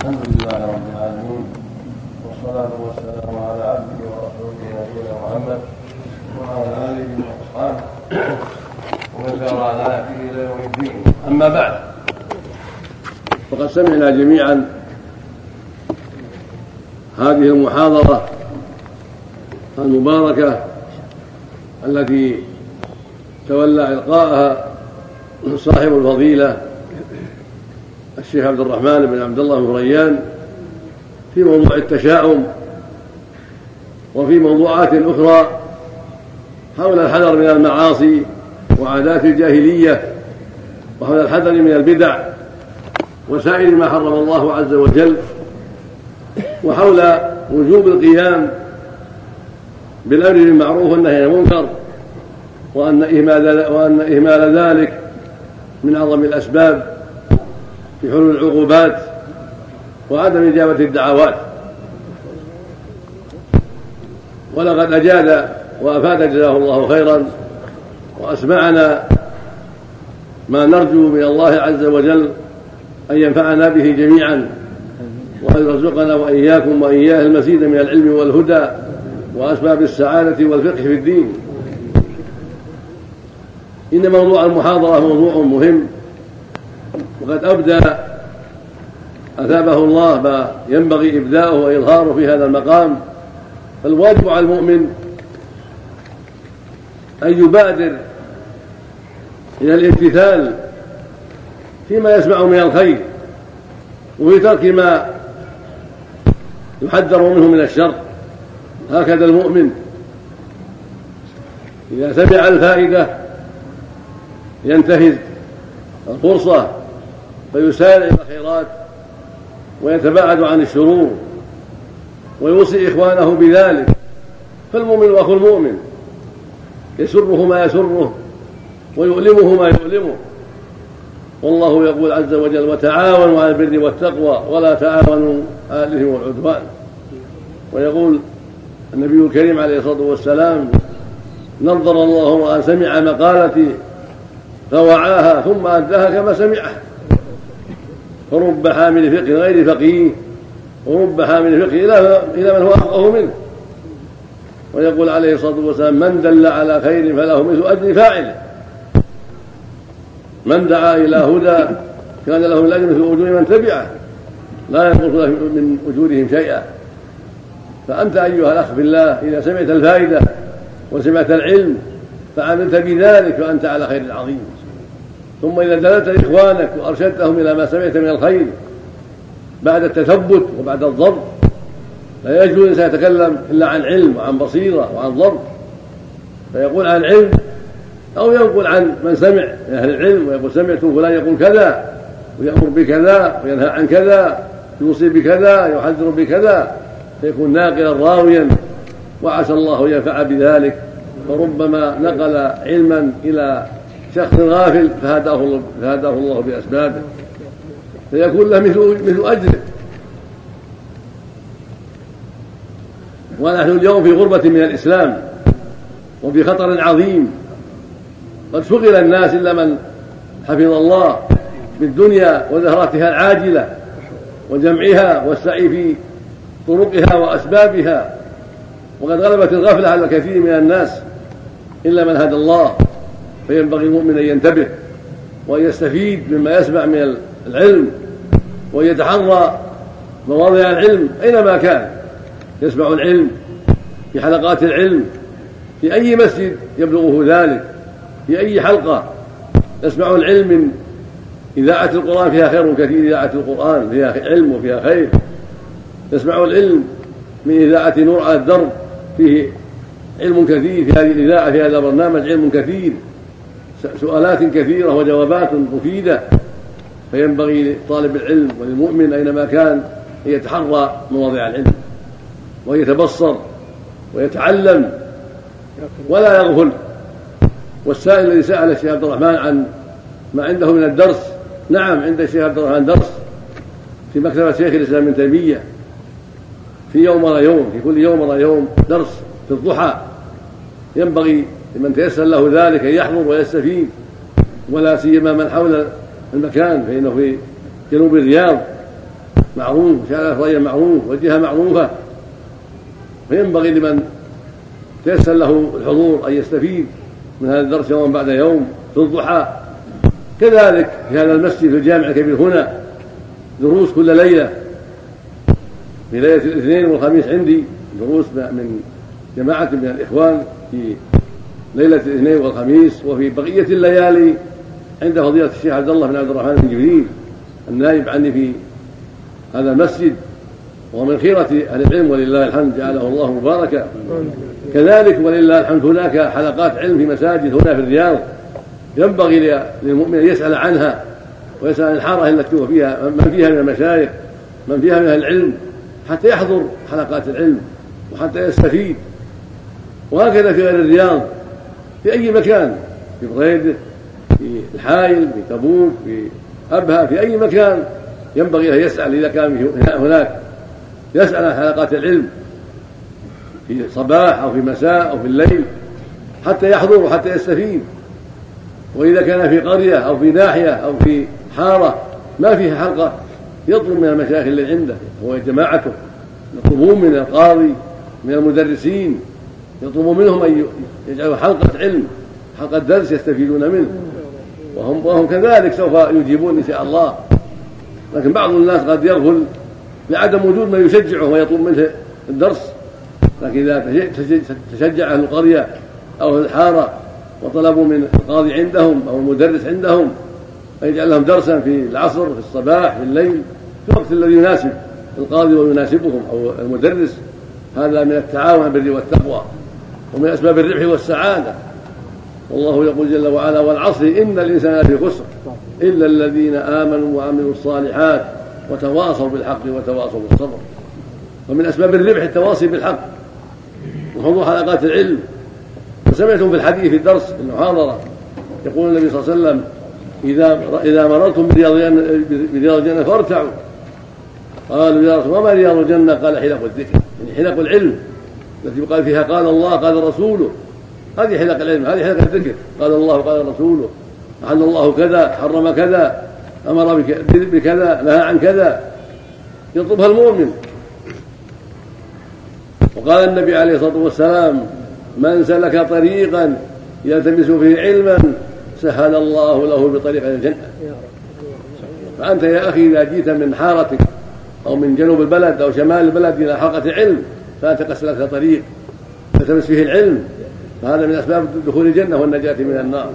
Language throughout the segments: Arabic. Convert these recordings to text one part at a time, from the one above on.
الحمد لله رب العالمين والصلاة والسلام على عبده ورسوله نبينا محمد وعلى آله وأصحابه ومن سار على نهجه إلى يوم الدين. أما بعد فقد سمعنا جميعا هذه المحاضرة المباركة التي تولى إلقاءها صاحب الفضيلة الشيخ عبد الرحمن بن عبد الله بن ريان في موضوع التشاؤم وفي موضوعات أخرى. حول الحذر من المعاصي وعادات الجاهلية وحول الحذر من البدع وسائر ما حرم الله عز وجل. وحول وجوب القيام بالأمر بالمعروف والنهي عن المنكر وأن إهمال وأن إهمال ذلك من أعظم الأسباب. في حلول العقوبات وعدم إجابة الدعوات. ولقد أجاد وأفاد جزاه الله خيرا وأسمعنا ما نرجو من الله عز وجل أن ينفعنا به جميعا وأن يرزقنا وإياكم وإياه المزيد من العلم والهدى وأسباب السعادة والفقه في الدين. إن موضوع المحاضرة موضوع مهم. وقد أبدى أثابه الله ما ينبغي إبداؤه وإظهاره في هذا المقام فالواجب على المؤمن أن يبادر إلى الامتثال فيما يسمع من الخير وفي ترك ما يحذر منه من الشر. هكذا المؤمن إذا سمع الفائدة ينتهز الفرصة فيسارع إلى الخيرات ويتباعد عن الشرور ويوصي إخوانه بذلك فالمؤمن أخو المؤمن يسره ما يسره ويؤلمه ما يؤلمه. والله يقول عز وجل وتعاونوا على البر والتقوى ولا تعاونوا على الاثم والعدوان. ويقول النبي الكريم عليه الصلاة والسلام نظر الله ان سمع مقالتي فوعاها ثم أداها كما سمعها. فرب حامل فقه غير فقيه. ورب حامل فقه إلى إلى من هو افقه منه. ويقول عليه الصلاة والسلام من دل على خير فله مثل أجر فاعله من دعا إلى هدى كان له الأجر مثل أجور من تبعه. لا ينقص من أجورهم شيئا. فأنت أيها الأخ في الله إذا سمعت الفائدة وسمعت العلم فعملت بذلك فانت على خير عظيم. ثم إذا دللت إخوانك وأرشدتهم إلى ما سمعت من الخير بعد التثبت وبعد الضبط لا يجوز الإنسان يتكلم إلا عن علم وعن بصيرة وعن ضبط فيقول عن علم أو ينقل عن من سمع من أهل العلم ويقول سمعت فلان يقول كذا ويأمر بكذا وينهى عن كذا يوصي بكذا يحذر بكذا فيكون ناقلا راويا وعسى الله أن ينفع بذلك. فربما نقل علما إلى شخص غافل فهداه الله فهداه الله بأسبابه. فيكون له مثل مثل أجره. ونحن اليوم في غربة من الإسلام وفي خطر عظيم. قد شغل الناس إلا من حفظ الله بالدنيا وزهراتها العاجلة وجمعها والسعي في طرقها وأسبابها. وقد غلبت الغفلة على كثير من الناس إلا من هدى الله. فينبغي المؤمن أن ينتبه وأن يستفيد مما يسمع من العلم وأن يتحرى مواضع العلم أينما كان يسمع العلم في حلقات العلم في أي مسجد يبلغه ذلك في أي حلقة يسمع العلم من إذاعة القرآن فيها خير كثير إذاعة القرآن فيها علم وفيها خير يسمع العلم من إذاعة نور على الدرب فيه علم كثير في هذه الإذاعة في هذا البرنامج علم كثير. سؤالات كثيرة وجوابات مفيدة. فينبغي لطالب العلم وللمؤمن أينما كان أن يتحرى مواضع العلم وأن يتبصر ويتعلم ولا يغفل. والسائل الذي سأل الشيخ عبد الرحمن عن ما عنده من الدرس نعم عند الشيخ عبد الرحمن درس في مكتبة شيخ الإسلام ابن تيمية. في يوم ورا يوم في كل يوم ورا يوم درس في الضحى. ينبغي لمن تيسر له ذلك ان يحضر ويستفيد ولا سيما من حول المكان فإنه في جنوب الرياض. معروف في رأي معروف وجهة معروفة. فينبغي لمن تيسر له الحضور أن يستفيد من هذا الدرس يوما بعد يوم في الضحى. كذلك في هذا المسجد في الجامع الكبير هنا دروس كل ليلة. في ليلة الاثنين والخميس عندي دروس من جماعة من الإخوان في ليلة الاثنين والخميس وفي بقية الليالي عند فضيلة الشيخ عبد الله بن عبد الرحمن بن جبريل النائب عني في هذا المسجد وهو من خيرة أهل العلم ولله الحمد جعله الله مباركا. كذلك ولله الحمد هناك حلقات علم في مساجد هنا في الرياض. ينبغي للمؤمن أن يسأل عنها ويسأل عن الحارة التي هو فيها من فيها من المشايخ من فيها من أهل العلم حتى يحضر حلقات العلم وحتى يستفيد. وهكذا في غير الرياض. في أي مكان في بريدة في الحايل في تبوك في أبها في أي مكان. ينبغي أن يسأل إذا كان هناك. يسأل عن حلقات العلم في صباح أو في مساء أو في الليل حتى يحضر وحتى يستفيد. وإذا كان في قرية أو في ناحية أو في حارة ما فيها حلقة يطلب من المشايخ اللي عنده هو جماعته يطلبون من القاضي من المدرسين يطلبون منهم أن يجعلوا حلقة علم حلقة درس يستفيدون منه. وهم وهم كذلك سوف يجيبون إن شاء الله. لكن بعض الناس قد يغفل لعدم وجود من يشجعه ويطلب منه الدرس. لكن إذا تشجع أهل القرية أو أهل الحارة وطلبوا من القاضي عندهم أو المدرس عندهم أن يجعل لهم درسا في العصر في الصباح في الليل في الوقت الذي يناسب القاضي ويناسبهم أو المدرس. هذا من التعاون بالبر والتقوى. ومن أسباب الربح والسعادة. والله يقول جل وعلا والعصر إن الإنسان لفي خسر إلا الذين آمنوا وعملوا الصالحات وتواصوا بالحق وتواصوا بالصبر. ومن أسباب الربح التواصي بالحق. وحضور حلقات العلم. وسمعتم في الحديث في الدرس في المحاضرة يقول النبي صلى الله عليه وسلم إذا إذا مررتم برياض الجنة فارتعوا. قالوا يا رسول وما رياض الجنة؟ قال حلق الذكر. يعني حلق العلم. التي يقال فيها قال الله قال رسوله. هذه حلق العلم هذه حلق الذكر. قال الله قال رسوله. أحل الله كذا حرم كذا أمر بكذا نهى عن كذا. يطلبها المؤمن. وقال النبي عليه الصلاة والسلام من سلك طريقا يلتمس فيه علما سهل الله له بطريق الجنة. فأنت يا أخي إذا جيت من حارتك أو من جنوب البلد أو شمال البلد إلى حلقة علم فأنت قد سلكت طريق تلتمس فيه العلم فهذا من أسباب دخول الجنة والنجاة من النار.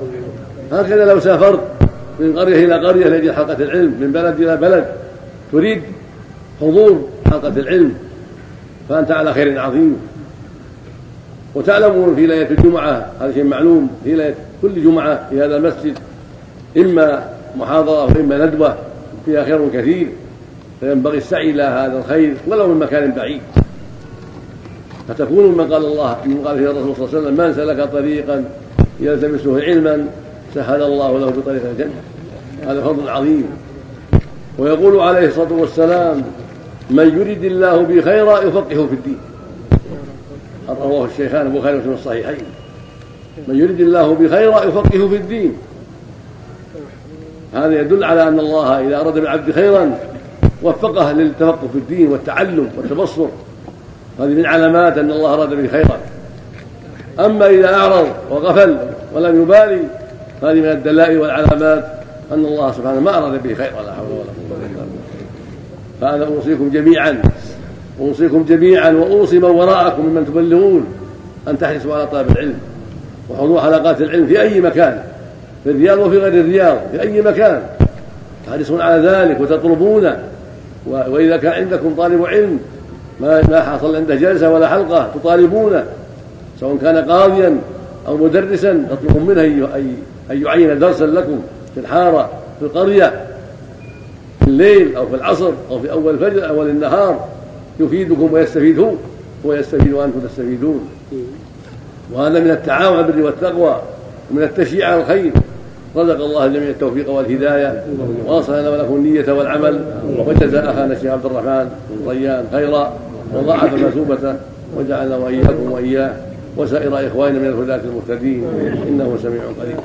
هكذا لو سافرت من قرية إلى قرية لأجل حلقة العلم من بلد إلى بلد تريد حضور حلقة العلم فأنت على خير عظيم. وتعلمون في ليلة الجمعة هذا شيء معلوم في ليلة كل جمعة في هذا المسجد إما محاضرة وإما ندوة فيها خير كثير فينبغي السعي إلى هذا الخير ولو من مكان بعيد. فتكون من قال الله من قال فيه الرسول صلى الله عليه وسلم من سلك طريقا يلتمسه علما سهل الله له بطريق الجنة. هذا فضل عظيم. ويقول عليه الصلاة والسلام من يرد الله به خيرا يفقهه في الدين. رواه الشيخان البخاري ومسلم الصحيحين. من يرد الله بخيرا يفقهه في الدين. هذا يدل على أن الله إذا أراد بالعبد خيرا وفقه للتفقه في الدين والتعلم والتبصر. هذه من علامات أن الله أراد به خيرا. أما إذا أعرض وغفل ولم يبالي هذه من الدلائل والعلامات أن الله سبحانه ما أراد به خيرا لا حول ولا قوة إلا بالله. فانا أوصيكم جميعا أوصيكم جميعا وأوصي من وراءكم ممن تبلغون أن تحرصوا على طلب العلم. وحضور حلقات العلم في أي مكان في الرياض وفي غير الرياض في أي مكان. تحرصون على ذلك وتطلبونه وإذا كان عندكم طالب علم ما ما حصل عنده جلسه ولا حلقة تطالبونه سواء كان قاضيا أو مدرسا تطلبون منه أن يعين درسا لكم في الحارة في القرية في الليل أو في العصر أو في أول الفجر أول النهار. يفيدكم ويستفيد هو ويستفيد وأنتم تستفيدون. وهذا من التعاون على البر والتقوى ومن التشجيع على الخير. رزق الله الجميع التوفيق والهداية. واصل لنا ولكم النية والعمل. وجزا اخانا الشيخ عبد الرحمن بن ريان خيرا. وضاعف مثوبته وجعلنا وإياكم وإياه وسائر إخواننا من الهداة المهتدين. إنه سميع قريب.